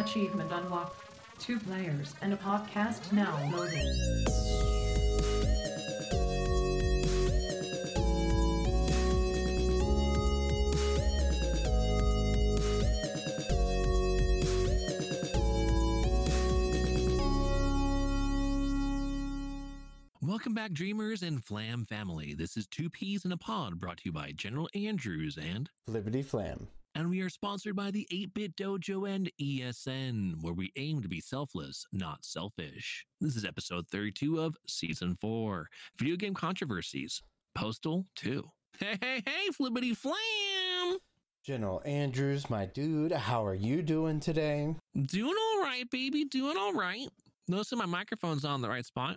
Achievement unlocked. Two players and a podcast now loading. Welcome back, dreamers and Flam family. This is Two Peas in a Pod brought to you by General Andrews and Liberty Flam. And we are sponsored by the 8-Bit Dojo and ESN, where we aim to be selfless, not selfish. This is episode 32 of season 4, Video Game Controversies, Postal 2. Hey, hey, hey, Flippity Flam! General Andrews, my dude, how are you doing today? Doing all right, baby, doing all right. Noticing my microphone's on the right spot.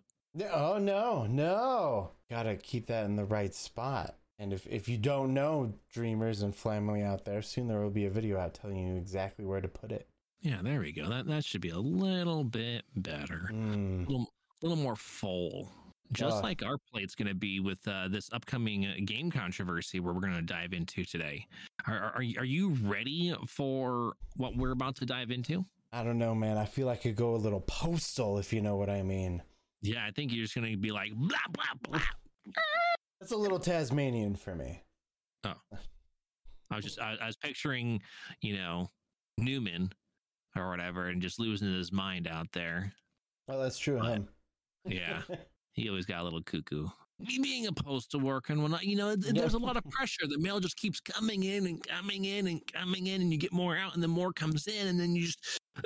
Oh no, no. Gotta keep that in the right spot. And if, if you don't know, dreamers and family out there, soon there will be a video out telling you exactly where to put it. Yeah, there we go. That that should be a little bit better. Mm, little, little more full. Just like our plate's going to be with uh, this upcoming uh, game controversy where we're going to dive into today. Are, are, are you- ready for what we're about to dive into? I don't know, man. I feel like I could go a little postal, if you know what I mean. Yeah, I think you're just going to be like, blah, blah, blah. That's a little Tasmanian for me. Oh, I was just, I, I was picturing, you know, Newman or whatever and just losing his mind out there. Oh, that's true, huh? Yeah. he always got a little cuckoo. Me being a postal worker and whatnot, you know, th- there's a lot of pressure. The mail just keeps coming in and coming in and coming in, and you get more out, and then more comes in, and then you just,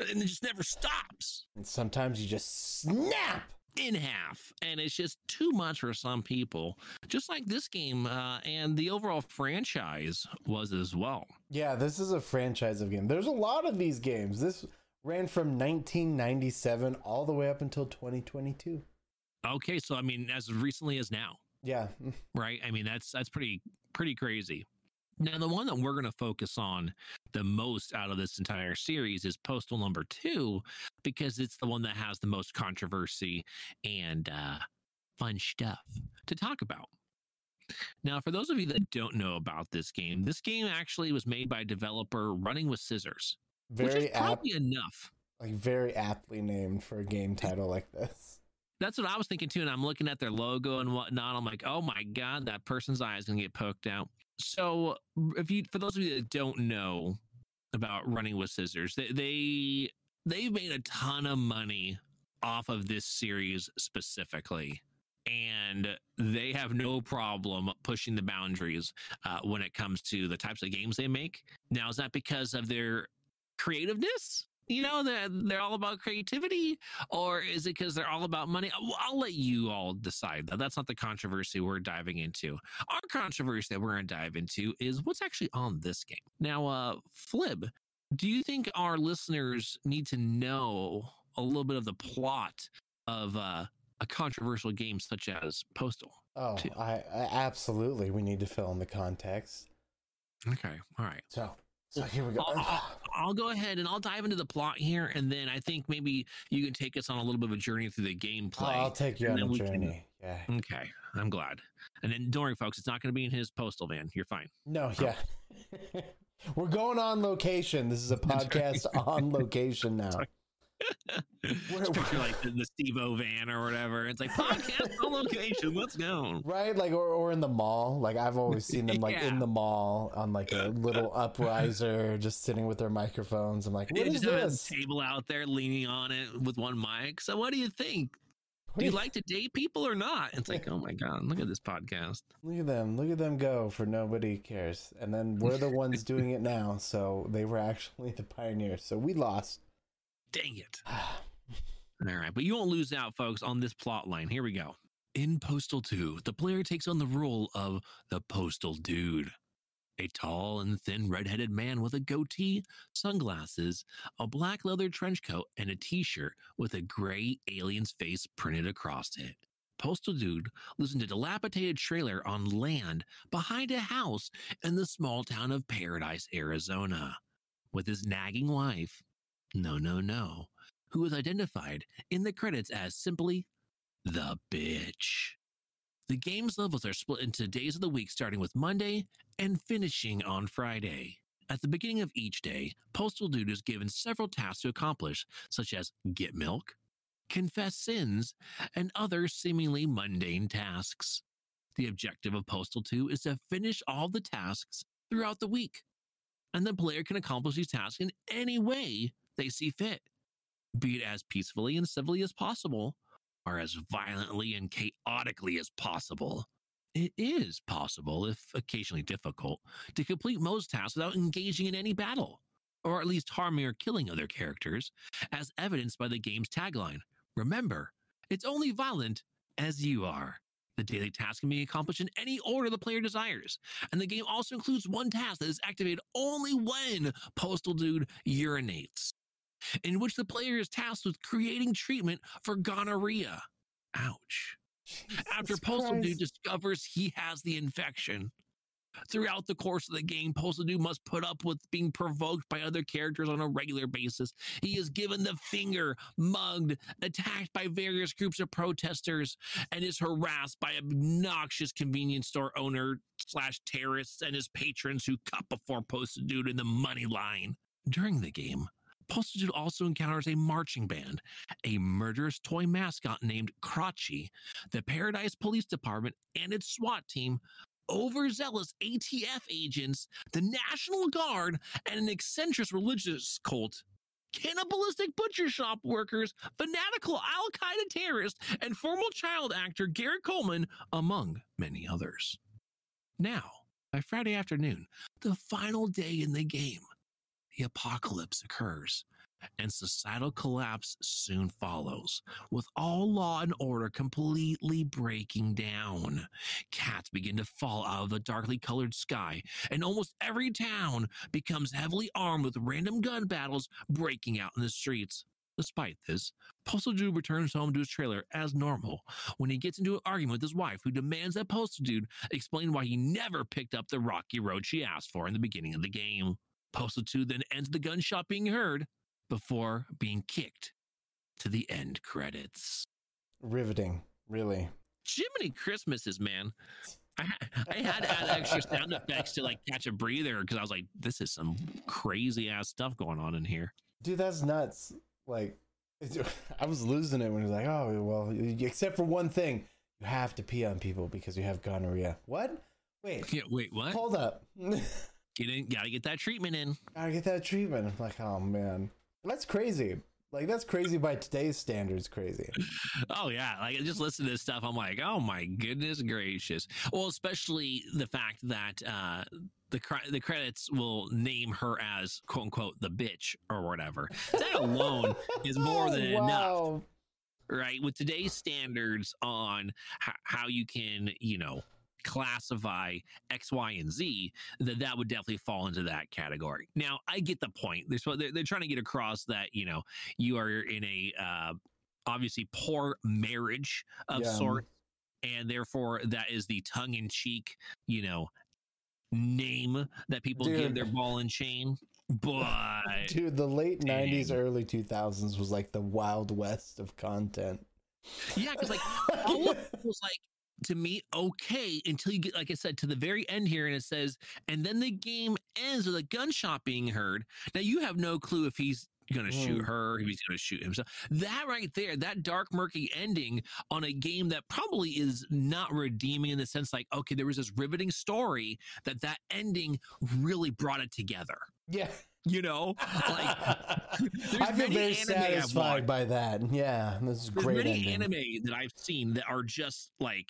and it just never stops and sometimes you just snap. In half, and it's just too much for some people. Just like this game, uh, and the overall franchise was as well. Yeah, this is a franchise of game. There's a lot of these games. This ran from 1997 all the way up until 2022. Okay, so I mean, as recently as now. Yeah. right? I mean, that's that's pretty pretty crazy. Now, the one that we're going to focus on the most out of this entire series is Postal Number Two, because it's the one that has the most controversy and uh, fun stuff to talk about. Now, for those of you that don't know about this game, this game actually was made by developer Running with Scissors, which is apt, probably enough. like very aptly named for a game title like this. That's what I was thinking too. And I'm looking at their logo and whatnot. I'm like, oh my God, that person's eye is going to get poked out. So, if you, for those of you that don't know about running with scissors, they, they, they've made a ton of money off of this series specifically. And they have no problem pushing the boundaries uh, when it comes to the types of games they make. Now, is that because of their creativeness? You know, they're, they're all about creativity or is it because they're all about money? I'll, I'll let you all decide that. That's not the controversy we're diving into. Our controversy that we're going to dive into is what's actually on this game. Now, uh, Flib, do you think our listeners need to know a little bit of the plot of uh, a controversial game such as Postal? Oh. I, I absolutely. We need to fill in the context. Okay, all right. So, so here we go. I'll, I'll- I'll go ahead and I'll dive into the plot here, and then I think maybe you can take us on a little bit of a journey through the gameplay. I'll take you on a we can- journey. Yeah. Okay, I'm glad. And then don't worry, folks, it's not going to be in his postal van. You're fine. No, yeah. We're going on location. This is a podcast on location now. Just picture like the, the Steve O van or whatever. It's like podcast on location. Let's go. Right, like or, or in the mall. Like I've always seen them like Yeah. in the mall on like a little upriser, just sitting with their microphones. I'm like, what is just this? table out there leaning on it with one mic. So what do you think? What Do you like to date people or not? It's like, oh my god, look at this podcast. Look at them, look at them go for nobody cares. And then we're the ones doing it now, so they were actually the pioneers. So we lost. Dang it. All right, but you won't lose out, folks, on this plot line. Here we go. In Postal 2, the player takes on the role of the Postal Dude, a tall and thin red-headed man with a goatee, sunglasses, a black leather trench coat, and a t-shirt with a gray alien's face printed across it. Postal Dude lives in a dilapidated trailer on land behind a house in the small town of Paradise, Arizona, with his nagging wife, no, no, no, who is identified in the credits as simply the bitch. The game's levels are split into days of the week, starting with Monday and finishing on Friday. At the beginning of each day, Postal Dude is given several tasks to accomplish, such as get milk, confess sins, and other seemingly mundane tasks. The objective of Postal 2 is to finish all the tasks throughout the week, and the player can accomplish these tasks in any way they see fit, be it as peacefully and civilly as possible, or as violently and chaotically as possible. It is possible, if occasionally difficult, to complete most tasks without engaging in any battle, or at least harming or killing other characters, as evidenced by the game's tagline Remember, it's only violent as you are. The daily task can be accomplished in any order the player desires, and the game also includes one task that is activated only when Postal Dude urinates, in which the player is tasked with creating treatment for gonorrhea. Ouch. After Jesus Postal Dude discovers he has the infection. Throughout the course of the game, Postal Dude must put up with being provoked by other characters on a regular basis. He is given the finger, mugged, attacked by various groups of protesters, and is harassed by obnoxious convenience store owner slash terrorists and his patrons who cut before Postal Dude in the money line. During the game, Postal also encounters a marching band, a murderous toy mascot named Crotchy, the Paradise Police Department and its SWAT team, overzealous ATF agents, the National Guard, and an eccentric religious cult. Cannibalistic butcher shop workers, fanatical Al Qaeda terrorist, and former child actor Gary Coleman, among many others. Now, by Friday afternoon, the final day in the game, the apocalypse occurs and societal collapse soon follows, with all law and order completely breaking down. Cats begin to fall out of the darkly colored sky, and almost every town becomes heavily armed with random gun battles breaking out in the streets. Despite this, Postal Dude returns home to his trailer as normal when he gets into an argument with his wife, who demands that Postal Dude explain why he never picked up the rocky road she asked for in the beginning of the game. Postal 2 then ends the gunshot being heard before being kicked to the end credits. Riveting, really. Jiminy Christmases, man. I, I had to add extra sound effects to like catch a breather because I was like, this is some crazy ass stuff going on in here. Dude, that's nuts. Like, I was losing it when it was like, oh, well, except for one thing. You have to pee on people because you have gonorrhea. What? Wait, Yeah, wait, what? hold up. Get in, gotta get that treatment in. Gotta get that treatment. I'm like, oh, man. That's crazy. Like, that's crazy by today's standards, crazy. Oh yeah, like I just listen to this stuff. I'm like, oh my goodness gracious. Well, especially the fact that uh, the cre- the credits will name her as quote unquote the bitch or whatever. That alone is more than enough, right? With today's standards on h- how you can, you know, classify X, Y, and Z, that that would definitely fall into that category. Now, I get the point. They're, they're, they're trying to get across that you know you are in a uh, obviously poor marriage of Yeah. sorts, and therefore that is the tongue in cheek, you know, name that people give their ball and chain. But Dude, the late 90s, early 2000s was like the wild west of content. yeah, because like all of it was like to me okay until you get like I said to the very end here and it says and then the game ends with a gunshot being heard. Now you have no clue if he's gonna shoot Mm. her, if he's gonna shoot himself. That right there, that dark murky ending on a game that probably is not redeeming in the sense like okay, there was this riveting story that that ending really brought it together. Yeah. You know, like I feel very satisfied by that. Yeah, this is There's great many ending. anime that I've seen that are just like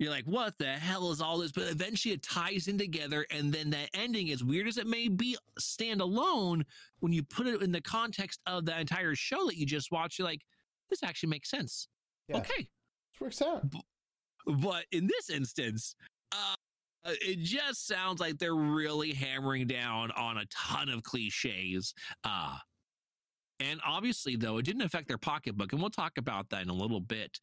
you're like, what the hell is all this? But eventually it ties in together, and then that ending, as weird as it may be, stand alone. When you put it in the context of the entire show that you just watched, you're like, this actually makes sense. Yeah. Okay, This works out. but in this instance, uh, it just sounds like they're really hammering down on a ton of cliches. Uh, and obviously, though, it didn't affect their pocketbook, and we'll talk about that in a little bit.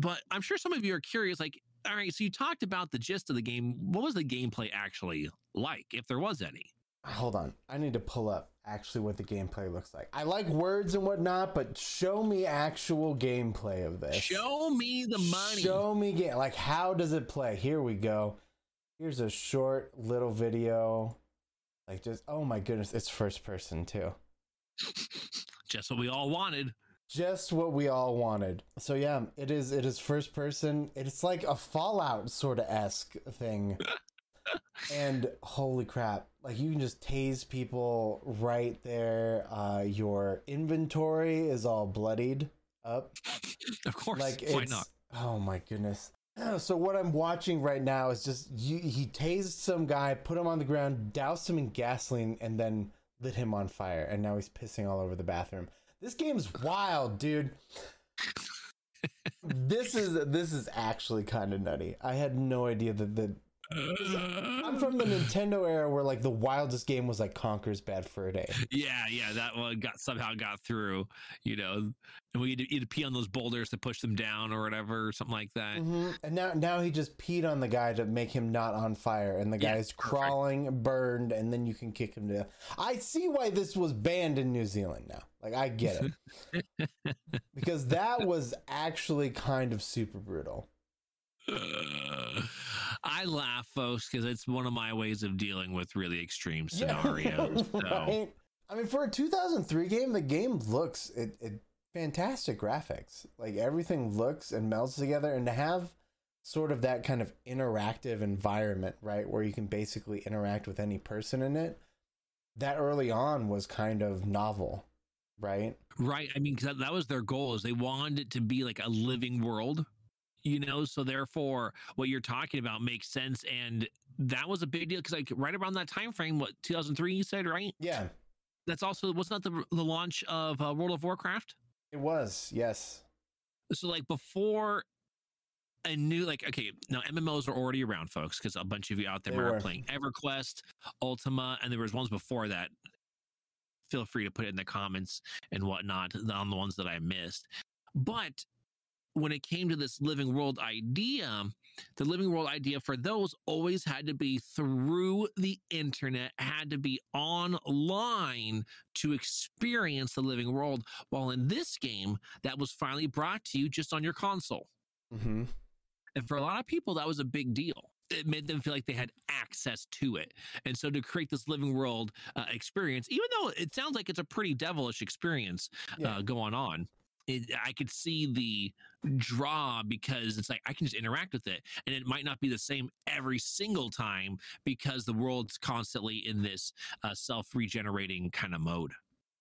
But I'm sure some of you are curious, like, all right, so you talked about the gist of the game. What was the gameplay actually like, if there was any? Hold on. I need to pull up actually what the gameplay looks like. I like words and whatnot, but show me actual gameplay of this. Show me the money. Show me game. Like, how does it play? Here we go. Here's a short little video. Like just oh my goodness, it's first person too. Just what we all wanted. Just what we all wanted. So yeah, it is it is first person. It's like a Fallout sort of esque thing. and holy crap, like you can just tase people right there. Uh your inventory is all bloodied up. Of course. like Why not? Oh my goodness. So what I'm watching right now is just you, he tased some guy, put him on the ground, doused him in gasoline, and then lit him on fire. And now he's pissing all over the bathroom. This game's wild, dude. this is this is actually kind of nutty. I had no idea that the I'm from the Nintendo era where like the wildest game was like Conker's Bad Fur Day. Yeah, yeah, that one got somehow got through, you know, and we had to, you had to pee on those boulders to push them down or whatever, or something like that. Mhm. And now now he just peed on the guy to make him not on fire, and the Yeah, guy's perfect. crawling, burned, and then you can kick him to death. I see why this was banned in New Zealand now. Like I get it because that was actually kind of super brutal. Uh, I laugh, folks, because it's one of my ways of dealing with really extreme scenarios. so. right? I mean, for a 2003 game, the game looks it, it fantastic graphics. Like everything looks and melds together, and to have sort of that kind of interactive environment, right, where you can basically interact with any person in it. That early on was kind of novel, right? Right. I mean, that, that was their goal is they wanted it to be like a living world, you know. So therefore, what you're talking about makes sense, and that was a big deal because like right around that time frame, what 2003 you said, right? Yeah, That's also wasn't that the the launch of uh, World of Warcraft? it was. Yes. So like before. a new like okay now mmos are already around folks because a bunch of you out there They are were. playing everquest ultima and there was ones before that feel free to put it in the comments and whatnot on the ones that i missed but when it came to this living world idea the living world idea for those always had to be through the internet had to be online to experience the living world while in this game that was finally brought to you just on your console Mm-hmm. and for a lot of people, that was a big deal. It made them feel like they had access to it. And so to create this living world uh, experience, even though it sounds like it's a pretty devilish experience Yeah. uh, going on, it, I could see the draw because it's like I can just interact with it. And it might not be the same every single time because the world's constantly in this uh, self regenerating kind of mode.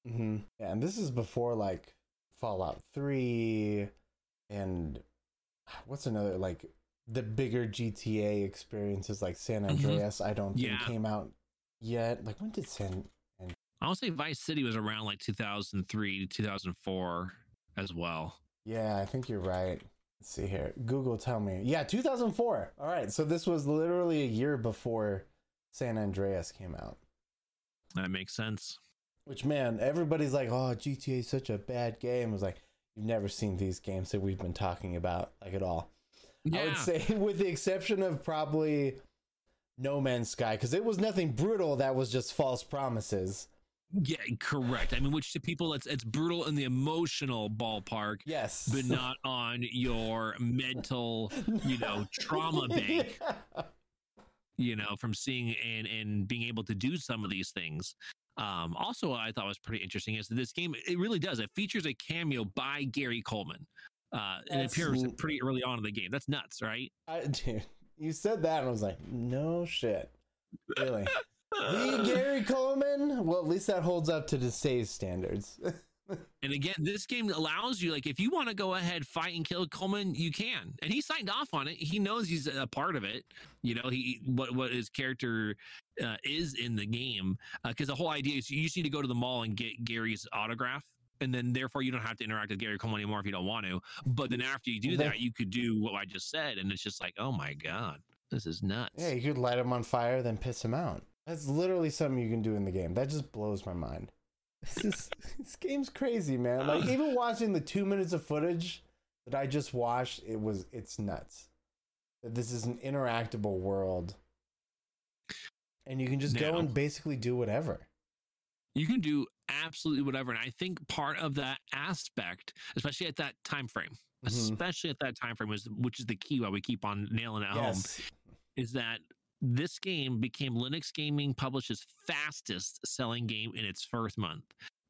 Mm-hmm. Yeah, and this is before like Fallout 3 and what's another like the bigger GTA experiences like San Mhm. Andreas. I don't think Yeah. came out yet. Like when did San? I would say Vice City was around like 2003, 2004 as well. Yeah, I think you're right. Let's see here. Google, tell me. Yeah, 2004. All right, so this was literally a year before San Andreas came out. That makes sense. Which man, everybody's like, "Oh, GTA is such a bad game." I was like, "You've never seen these games that we've been talking about like at all." I would say, with the exception of probably No Man's Sky, because it was nothing brutal. That was just false promises. Yeah, correct. I mean, which to people, it's it's brutal in the emotional ballpark, Yes, but not on your mental, you know, trauma bank. Yeah. You know, from seeing and and being able to do some of these things. Um, also, what I thought was pretty interesting is that this game it really does. It features a cameo by Gary Coleman. Uh, and it appears pretty early on in the game. That's nuts, right? I, dude, you said that, and I was like, "No shit, really." The Gary Coleman. Well, at least that holds up to the save standards. And again, this game allows you, like, if you want to go ahead, fight and kill Coleman, you can. And he signed off on it. He knows he's a part of it. You know, he what what his character uh, is in the game. Because the whole idea is you just need to go to the mall and get Gary's autograph. And then, therefore, you don't have to interact with Gary Coleman anymore if you don't want to. But then, after you do Then- that, you could do what I just said, and it's just like, oh my god, this is nuts. yeah, you could light him on fire, then piss him out. That's literally something you can do in the game. That just blows my mind. This is this game's crazy, man. Like even watching the two minutes of footage that I just watched, it was it's nuts. That this is an interactable world, and you can just go and basically do whatever. you can do absolutely whatever and i think part of that aspect especially at that time frame Mhm. especially at that time frame was which is the key why we keep on nailing it home is that this game became Linux Game Publishing's fastest selling game in its first month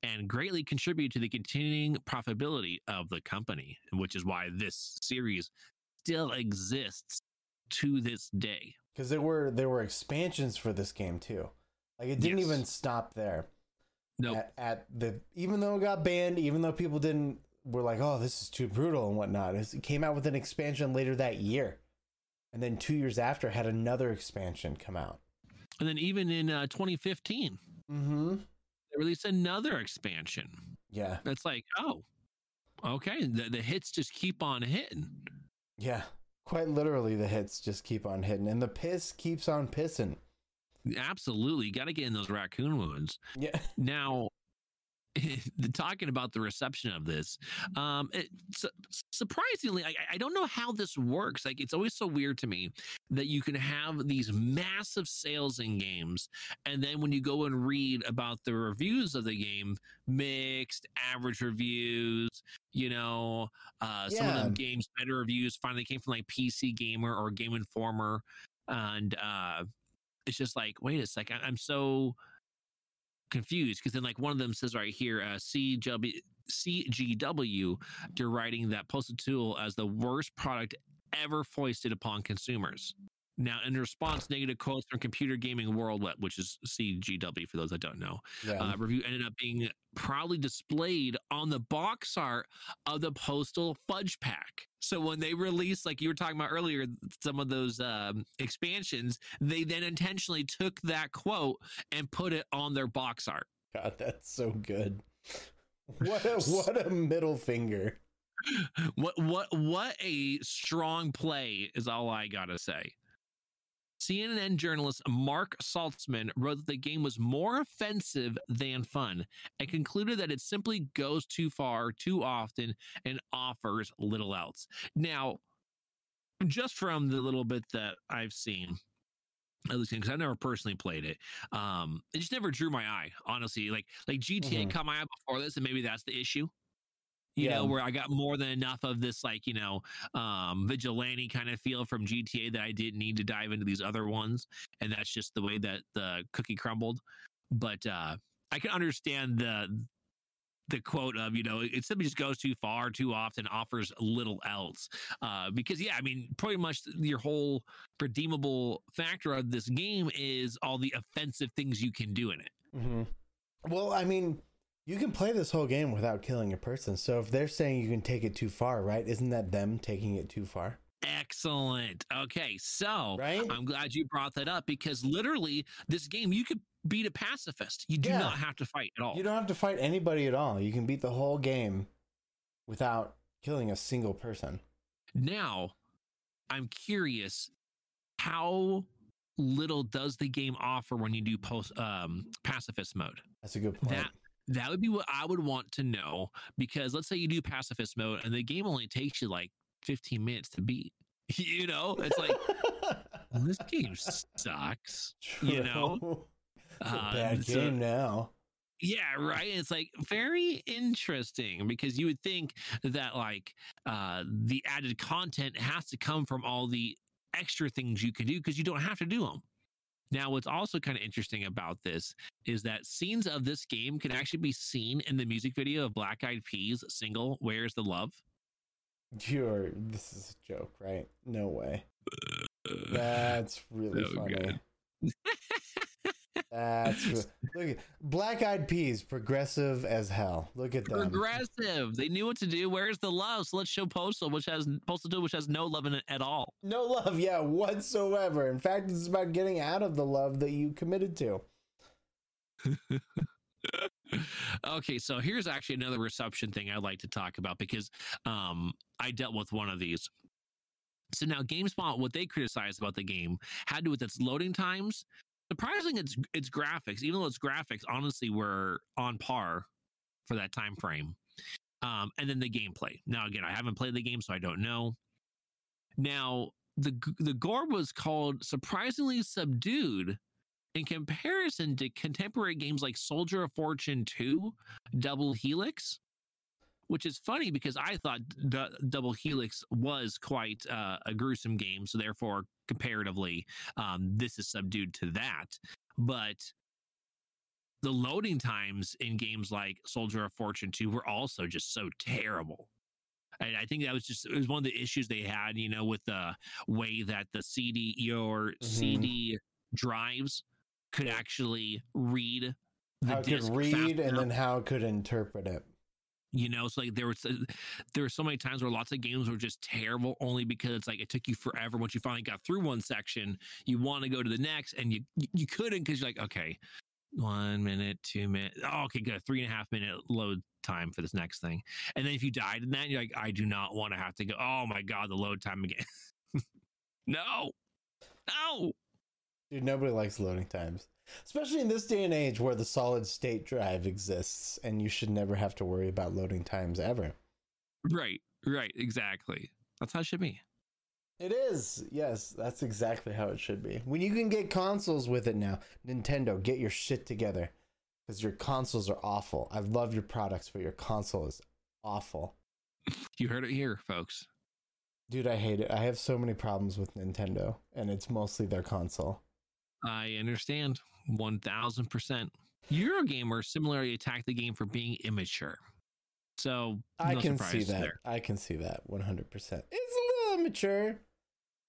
and greatly contributed to the continuing profitability of the company, which is why this series still exists to this day. Because there were there were expansions for this game too. Like it didn't Yes. even stop there. No, At, at the even though it got banned, even though people didn't were like, oh, this is too brutal and whatnot. It came out with an expansion later that year, and then two years after had another expansion come out. and then even in uh, 2015, Mm-hmm. they released another expansion. Yeah, that's like, oh, okay, the, the hits just keep on hitting. yeah. Quite literally, the hits just keep on hitting, and the piss keeps on pissing. Absolutely, got to get in those raccoon wounds. Yeah. Now, talking about the reception of this, um, it, su- surprisingly, I, I don't know how this works. Like, it's always so weird to me that you can have these massive sales in games, and then when you go and read about the reviews of the game, mixed, average reviews. You know, uh, some of the games better reviews finally came from like PC Gamer or Game Informer, and uh, it's just like, wait a second, I'm so confused because then like one of them says right here uh cgw they're writing that postal 2 as the worst product ever foisted upon consumers now in response negative quotes from computer gaming world which is cgw for those that don't know Yeah. uh, review ended up being proudly displayed on the box art of the postal fudge pack so when they released like you were talking about earlier some of those um, expansions they then intentionally took that quote and put it on their box art God, that's so good. What a what a middle finger. what what what a strong play is all I gotta say. CNN journalist Marc Saltzman wrote that the game was more offensive than fun and concluded that it simply goes too far too often and offers little else. Now, just from the little bit that I've seen, at least because I've never personally played it, um, it just never drew my eye. Honestly, like like GTA Mhm. caught my eye before this, and maybe that's the issue you Yeah. know where i got more than enough of this like you know um vigilante kind of feel from gta that i didn't need to dive into these other ones and that's just the way that the cookie crumbled. But uh i can understand the the quote of you know it simply just goes too far too often offers little else. Uh because yeah i mean pretty much your whole redeemable factor of this game is all the offensive things you can do in it. Hmm Well, I mean, you can play this whole game without killing a person. So if they're saying you can take it too far, right? Isn't that them taking it too far? excellent okay so Right? I'm glad you brought that up because literally, this game you could beat a pacifist. You do Yeah. not have to fight at all. You don't have to fight anybody at all. You can beat the whole game without killing a single person. Now, I'm curious how little does the game offer when you do post um, pacifist mode? That's a good point. That that would be what I would want to know because let's say you do pacifist mode and the game only takes you like 15 minutes to beat. You know, it's like this game sucks. you know? Uh, bad so- game now. Yeah, right. It's like very interesting because you would think that like uh the added content has to come from all the extra things you can do because you don't have to do them. Now, what's also kind of interesting about this is that scenes of this game can actually be seen in the music video of Black Eyed Peas single "Where's the Love." You're this is a joke, right? No way. That's really So funny. good. That's re- look at Black Eyed Peas, progressive as hell. Look at them. Progressive. They knew what to do. Where's the love? So let's show Postal, which has Postal 2, which has no love in it at all. No love, yeah, whatsoever. In fact, it's about getting out of the love that you committed to. okay, so here's actually another reception thing I'd like to talk about because um, I dealt with one of these. So now GameSpot, what they criticized about the game had to do with its loading times. Surprising, its its graphics, even though its graphics honestly were on par for that time frame. Um, and then the gameplay. Now again, I haven't played the game, so I don't know. Now the the gore was called surprisingly subdued in comparison to contemporary games like Soldier of Fortune 2, Double Helix, which is funny because I thought D- Double Helix was quite uh, a gruesome game. So therefore, comparatively, um, this is subdued to that. But the loading times in games like Soldier of Fortune 2 were also just so terrible. And I think that was just it was one of the issues they had, you know, with the way that the CD your Mhm. CD drives could actually read the how it could read and then how it could interpret it. You know so like there was uh, there were so many times where lots of games were just terrible only because it's like it took you forever. Once you finally got through one section you want to go to the next and you you- couldn't because you're like okay one minute two minutes oh, okay good. Three and a half minute load time for this next thing. And then if you died in that you're like i do not want to have to go oh my god the load time again. No. No. Dude, nobody likes loading times. Especially in this day and age where the solid state drive exists and you should never have to worry about loading times ever. right right exactly that's how it should be It is. Yes, that's exactly how it should be. When you can get consoles with it now, Nintendo, get your shit together. Because your consoles are awful. I love your products, but your console is awful. you heard it here folks Dude, I hate it. I have so many problems with Nintendo, and it's mostly their console. I understand. 1000%. Eurogamer similarly attacked the game for being immature. So I can see that. there. I can see that 100%. It's a little immature.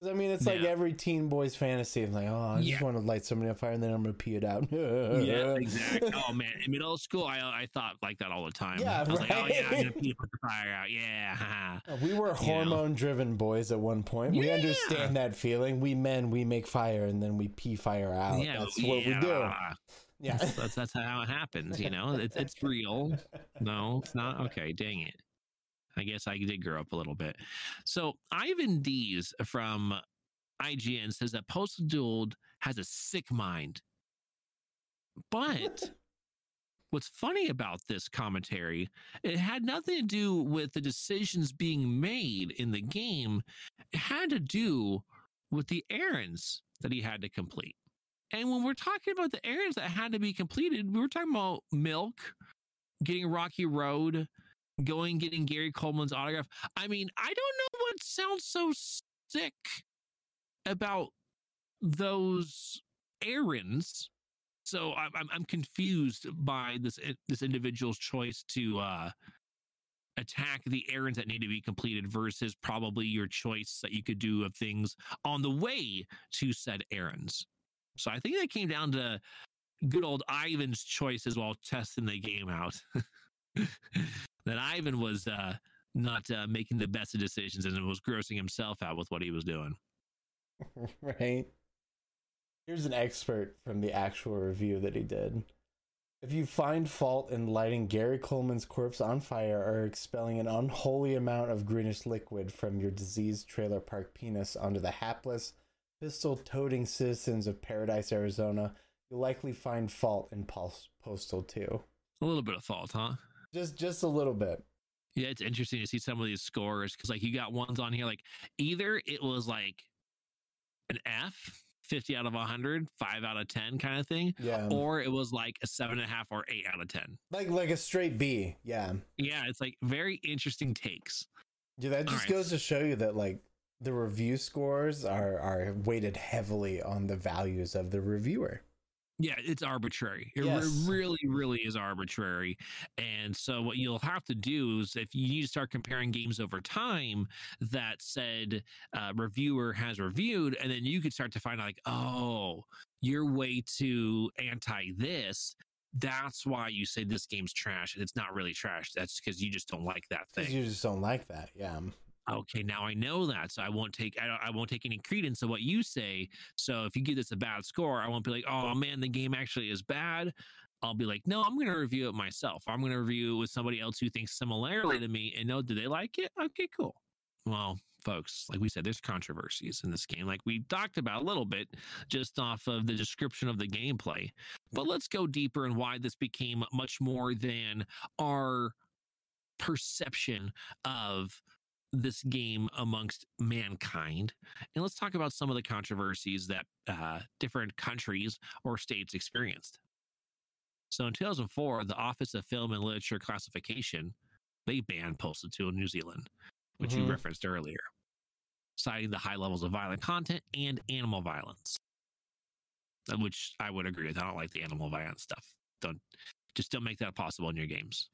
I mean, it's like Yeah. every teen boy's fantasy of like, oh, I just Yeah. want to light somebody on fire and then I'm going to pee it out. Yeah, exactly. Oh man, in middle school, I I thought like that all the time. Yeah, I was like, oh yeah, I'm gonna pee put the fire out. Yeah. We were hormone driven boys at one point. We understand that feeling. We men, we make fire and then we pee fire out. yeah, That's what we do. yeah. Yeah. That's, that's that's how it happens. You know, it's it's real. No, it's not. Okay, dang it. I guess I did grow up a little bit. So Ivan Dees from IGN says that Postal Dude has a sick mind. But what's funny about this commentary, it had nothing to do with the decisions being made in the game. It had to do with the errands that he had to complete. And when we're talking about the errands that had to be completed, we were talking about milk, getting Rocky Road, going getting Gary Coleman's autograph. I mean, I don't know what sounds so sick about those errands. So I'm I'm, confused by this this individual's choice to uh, attack the errands that need to be completed versus probably your choice that you could do of things on the way to said errands. So I think that came down to good old Ivan's choices while testing the game out. that Ivan was uh, not uh, making the best of decisions and was grossing himself out with what he was doing. right? Here's an expert from the actual review that he did. If you find fault in lighting Gary Coleman's corpse on fire or expelling an unholy amount of greenish liquid from your diseased trailer park penis onto the hapless, pistol toting citizens of Paradise, Arizona, you'll likely find fault in Pulse Postal 2. A little bit of fault, huh? Just just a little bit. Yeah, it's interesting to see some of these scores because, like, you got ones on here like either it was like an F, 50 out of 100, 5 out of 10 kind of thing, Yeah. or it was like a seven and a half or eight out of 10. like like a straight B. Yeah. Yeah, it's like very interesting takes. Yeah, that just goes to show you that like the review scores are are weighted heavily on the values of the reviewer. Yeah, it's arbitrary. It Yes. really, really is arbitrary. And so, what you'll have to do is, if you need to start comparing games over time that said uh, reviewer has reviewed, and then you could start to find out, like, oh, you're way too anti this. That's why you say this game's trash, and it's not really trash. That's because you just don't like that thing. you just don't like that. Yeah. Okay now i know that so i won't take I, I won't take any credence of what you say so if you give this a bad score i won't be like oh man the game actually is bad. I'll be like no i'm going to review it myself. I'm going to review it with somebody else who thinks similarly to me and know do they like it? Okay cool. Well folks like we said there's controversies in this game like we talked about a little bit just off of the description of the gameplay but let's go deeper in why this became much more than our perception of this game amongst mankind. And let's talk about some of the controversies that uh, different countries or states experienced. So in 2004, the Office of Film and Literature Classification they banned Postal 2 in New Zealand, which you Mhm. referenced earlier, citing the high levels of violent content and animal violence. uh, Which I would agree with. I don't like the animal violence stuff. Don't just don't make that possible in your games.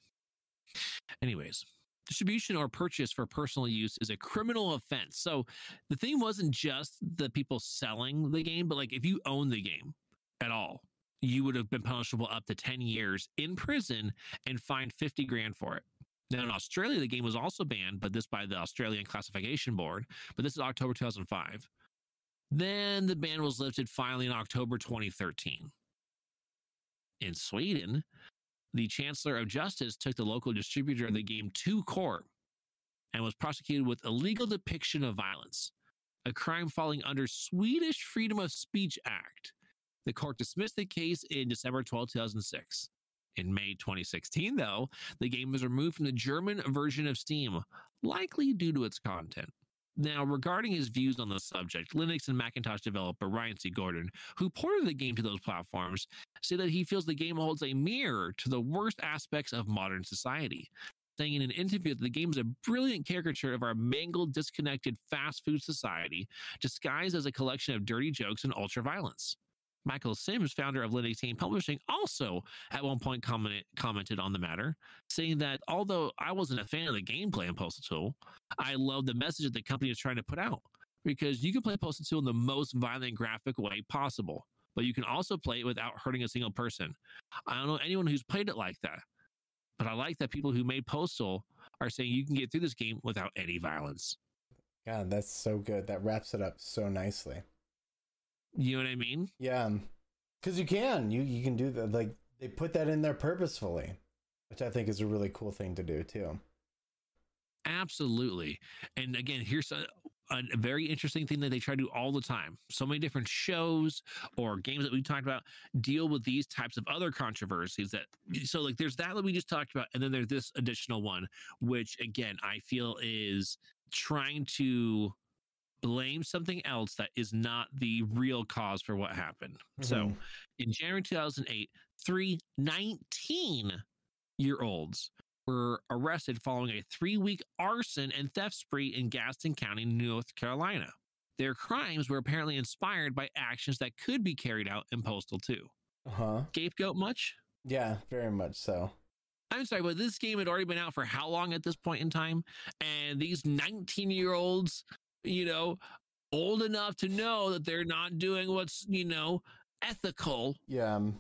Anyways, distribution or purchase for personal use is a criminal offense. So the thing wasn't just the people selling the game, but like if you own the game at all, you would have been punishable up to 10 years in prison and fined 50 grand for it. Now in Australia, the game was also banned, but this by the Australian Classification Board. But this is October 2005. Then the ban was lifted finally in October 2013. In Sweden, the Chancellor of Justice took the local distributor of the game to court and was prosecuted with illegal depiction of violence, a crime falling under Swedish Freedom of Speech Act. The court dismissed the case in December 12, 2006. In May 2016, though, the game was removed from the German version of Steam, likely due to its content. Now, regarding his views on the subject, Linux and Macintosh developer Ryan C. Gordon, who ported the game to those platforms, said that he feels the game holds a mirror to the worst aspects of modern society, saying in an interview that the game is a brilliant caricature of our mangled, disconnected fast food society, disguised as a collection of dirty jokes and ultra violence. Michael Simms, founder of Linux Game Publishing, also at one point comment, commented on the matter, saying that although I wasn't a fan of the gameplay in Postal 2, I love the message that the company is trying to put out because you can play Postal 2 in the most violent graphic way possible, but you can also play it without hurting a single person. I don't know anyone who's played it like that, but I like that people who made Postal are saying you can get through this game without any violence. God, that's so good. That wraps it up so nicely. You know what I mean? Yeah, because you can. You you can do that. Like they put that in there purposefully, which I think is a really cool thing to do too. Absolutely. And again, here's a, a very interesting thing that they try to do all the time. So many different shows or games that we talked about deal with these types of other controversies that so like there's that that we just talked about and then there's this additional one which again I feel is trying to blame something else that is not the real cause for what happened. So Mhm. in January 2008, three 19 year olds were arrested following a three week arson and theft spree in Gaston County, North Carolina. Their crimes were apparently inspired by actions that could be carried out in Postal 2. Uh huh. Scapegoat much? Yeah, very much so. I'm sorry, but this game had already been out for how long at this point in time? And these 19 year olds, you know, old enough to know that they're not doing what's, you know, ethical. Yeah, um,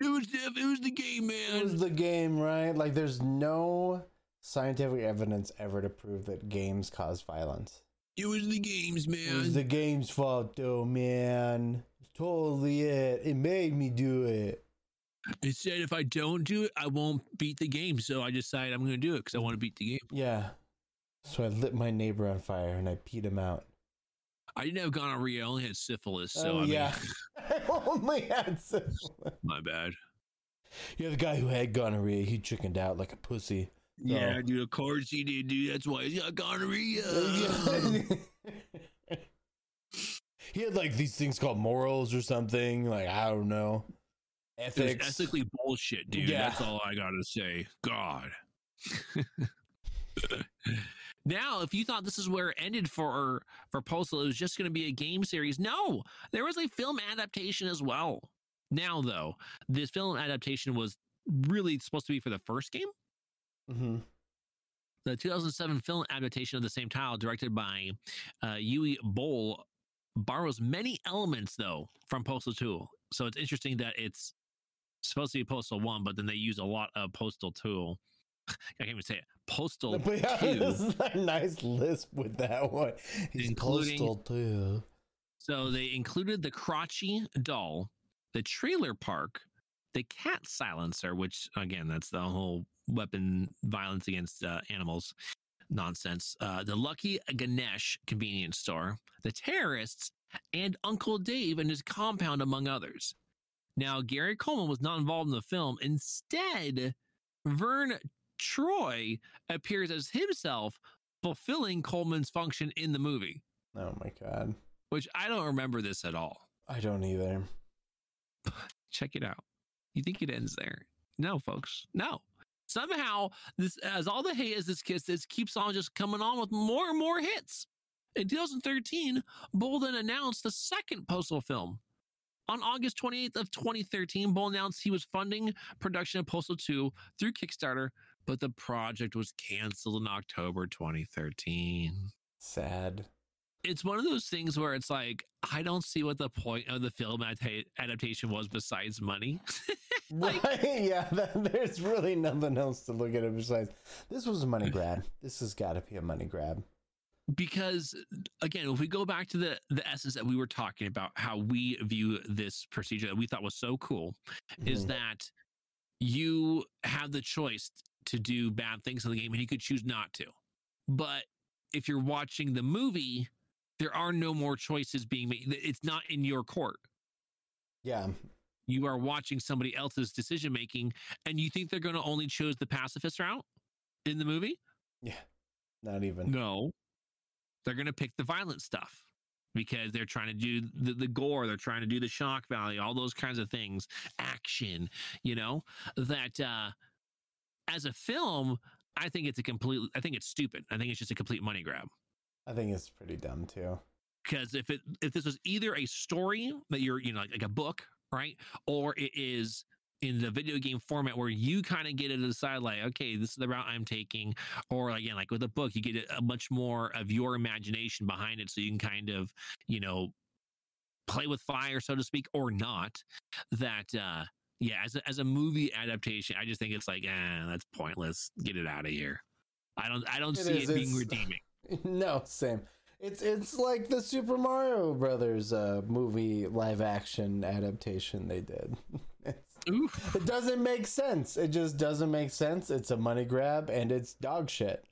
It was the, it was the game, man. it was the game, right? Like, there's no scientific evidence ever to prove that games cause violence. It was the games, man. It was the game's fault, though, man. It's totally it. It made me do it. It said if I don't do it, I won't beat the game. So I decided I'm going to do it because I want to beat the game. Yeah. So I lit my neighbor on fire and I peed him out. I didn't have gonorrhea. I only had syphilis. So oh I mean, yeah. I only had syphilis. my bad. Yeah, the guy who had gonorrhea, he chickened out like a pussy. Yeah, dude. Of course he did, dude. That's why he's got gonorrhea. Oh, he had like these things called morals or something. Like I don't know, ethics. ethically bullshit, dude. Yeah. That's all I gotta say. God. Now, if you thought this is where it ended for for Postal, it was just going to be a game series. No, there was a film adaptation as well. Now, though, this film adaptation was really supposed to be for the first game. hmm The 2007 film adaptation of the same title, directed by uh, Uwe Boll, borrows many elements though from Postal 2. So it's interesting that it's supposed to be Postal 1, but then they use a lot of Postal 2. I can't even say it. Postal But yeah, 2. this is a nice lisp with that one. He's Including- postal too. So they included the crotchy doll, the trailer park, the cat silencer, which again, that's the whole weapon violence against uh, animals nonsense. Uh, the Lucky Ganesh convenience store, the terrorists, and Uncle Dave and his compound, among others. Now, Gary Coleman was not involved in the film. Instead, Verne Troyer appears as himself, fulfilling Coleman's function in the movie, Oh my god, which I don't remember this at all. I don't either. check it out. You think it ends there? No, folks. No. somehow this as all the hate as this kiss this keeps on just coming on with more and more hits. In 2013, Bolden announced the second Postal film. On August 28th of 2013, Boll announced he was funding production of Postal 2 through Kickstarter, but the project was canceled in October 2013. Sad. It's one of those things where it's like I don't see what the point of the film adapta- adaptation was besides money. Like- right? Yeah, there's really nothing else to look at it besides this was a money grab. This has got to be a money grab. because again if we go back to the the essence that we were talking about how we view this procedure that we thought was so cool is Mhm. that you have the choice to do bad things in the game and you could choose not to. But if you're watching the movie there are no more choices being made. It's not in your court. Yeah, you are watching somebody else's decision making and you think they're going to only choose the pacifist route in the movie? Yeah, not even. no, they're going to pick the violent stuff because they're trying to do the, the gore, they're trying to do the shock value, all those kinds of things, action, you know, that uh, as a film, I think it's a complete, I think it's stupid. I think it's just a complete money grab. I think it's pretty dumb too. Because if it if this was either a story that you're you know like, like a book right or it is in the video game format where you kind of get it to decide like okay this is the route i'm taking or again like with a book you get a, a much more of your imagination behind it so you can kind of you know play with fire so to speak or not that uh yeah as a, as a movie adaptation i just think it's like eh, that's pointless get it out of here i don't i don't It see is, it being redeeming no, same. It's it's like the Super Mario Brothers uh, movie live action adaptation they did. It doesn't make sense. It just doesn't make sense. It's a money grab and it's dog shit.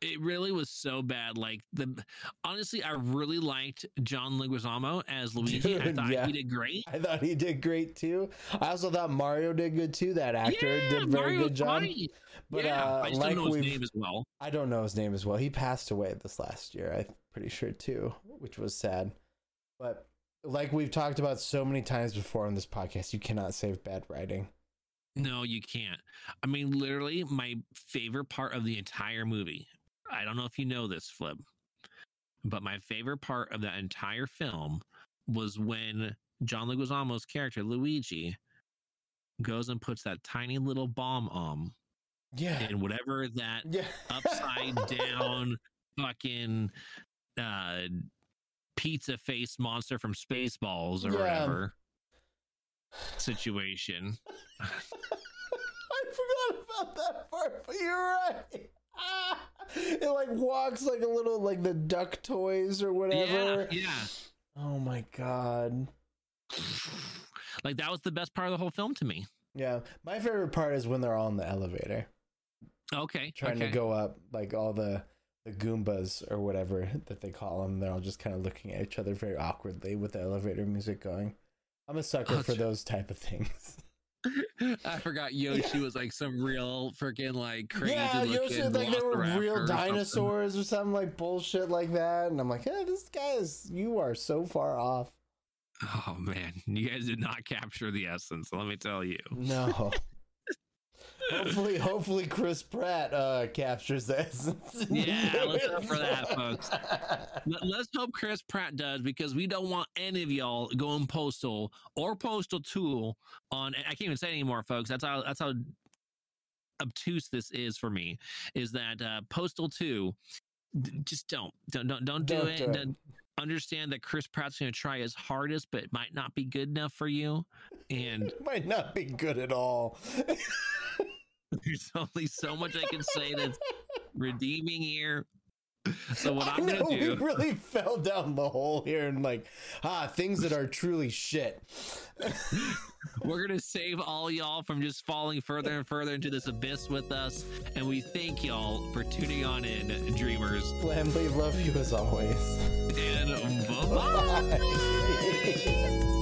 It really was so bad. Like the honestly, I really liked John Leguizamo as Luigi. I thought yeah. he did great. I thought he did great too. I also thought Mario did good too. That actor yeah, did very Mario good job. fine. But yeah, uh, I like don't know his name as well. I don't know his name as well. He passed away this last year, I'm pretty sure too, which was sad. But like we've talked about so many times before on this podcast, you cannot save bad writing. No, you can't. I mean, literally, my favorite part of the entire movie. I don't know if you know this, Flip, but my favorite part of that entire film was when John Leguizamo's character Luigi goes and puts that tiny little bomb on Yeah. in whatever that Yeah. upside down fucking uh pizza face monster from Spaceballs or Yeah. whatever situation. I forgot about that part, but you're right. It like walks like a little like the duck toys or whatever. Yeah, yeah. Oh my god. Like that was the best part of the whole film to me. Yeah. My favorite part is when they're all in the elevator Okay. trying okay. to go up, like all the the Goombas or whatever that they call them. They're all just kind of looking at each other very awkwardly with the elevator music going. I'm a sucker Oh, for those type of things. I forgot Yoshi was like some real freaking like crazy yeah, Yoshi, like they were velociraptor or real something. dinosaurs or something like bullshit like that. And I'm like, yeah, this guy is, you are so far off. Oh man, you guys did not capture the essence. Let me tell you. No. hopefully, hopefully Chris Pratt uh, captures this. Yeah, let's hope for that, folks. Let- Let's hope Chris Pratt does because we don't want any of y'all going postal or postal tool on. I can't even say it anymore, folks. That's how that's how obtuse this is for me. Is that uh, postal two? d- Just don't don't don't don't do Don't it. do it. Don't- Understand that Chris Pratt's going to try his hardest, but it might not be good enough for you. And It might not be good at all. there's only so much I can say that's redeeming here. So what I I'm know going to do? we really fell down the hole here and like ah things that are truly shit. We're gonna save all y'all from just falling further and further into this abyss with us, and we thank y'all for tuning on in, dreamers. Lamb, we love you as always. And. Bye.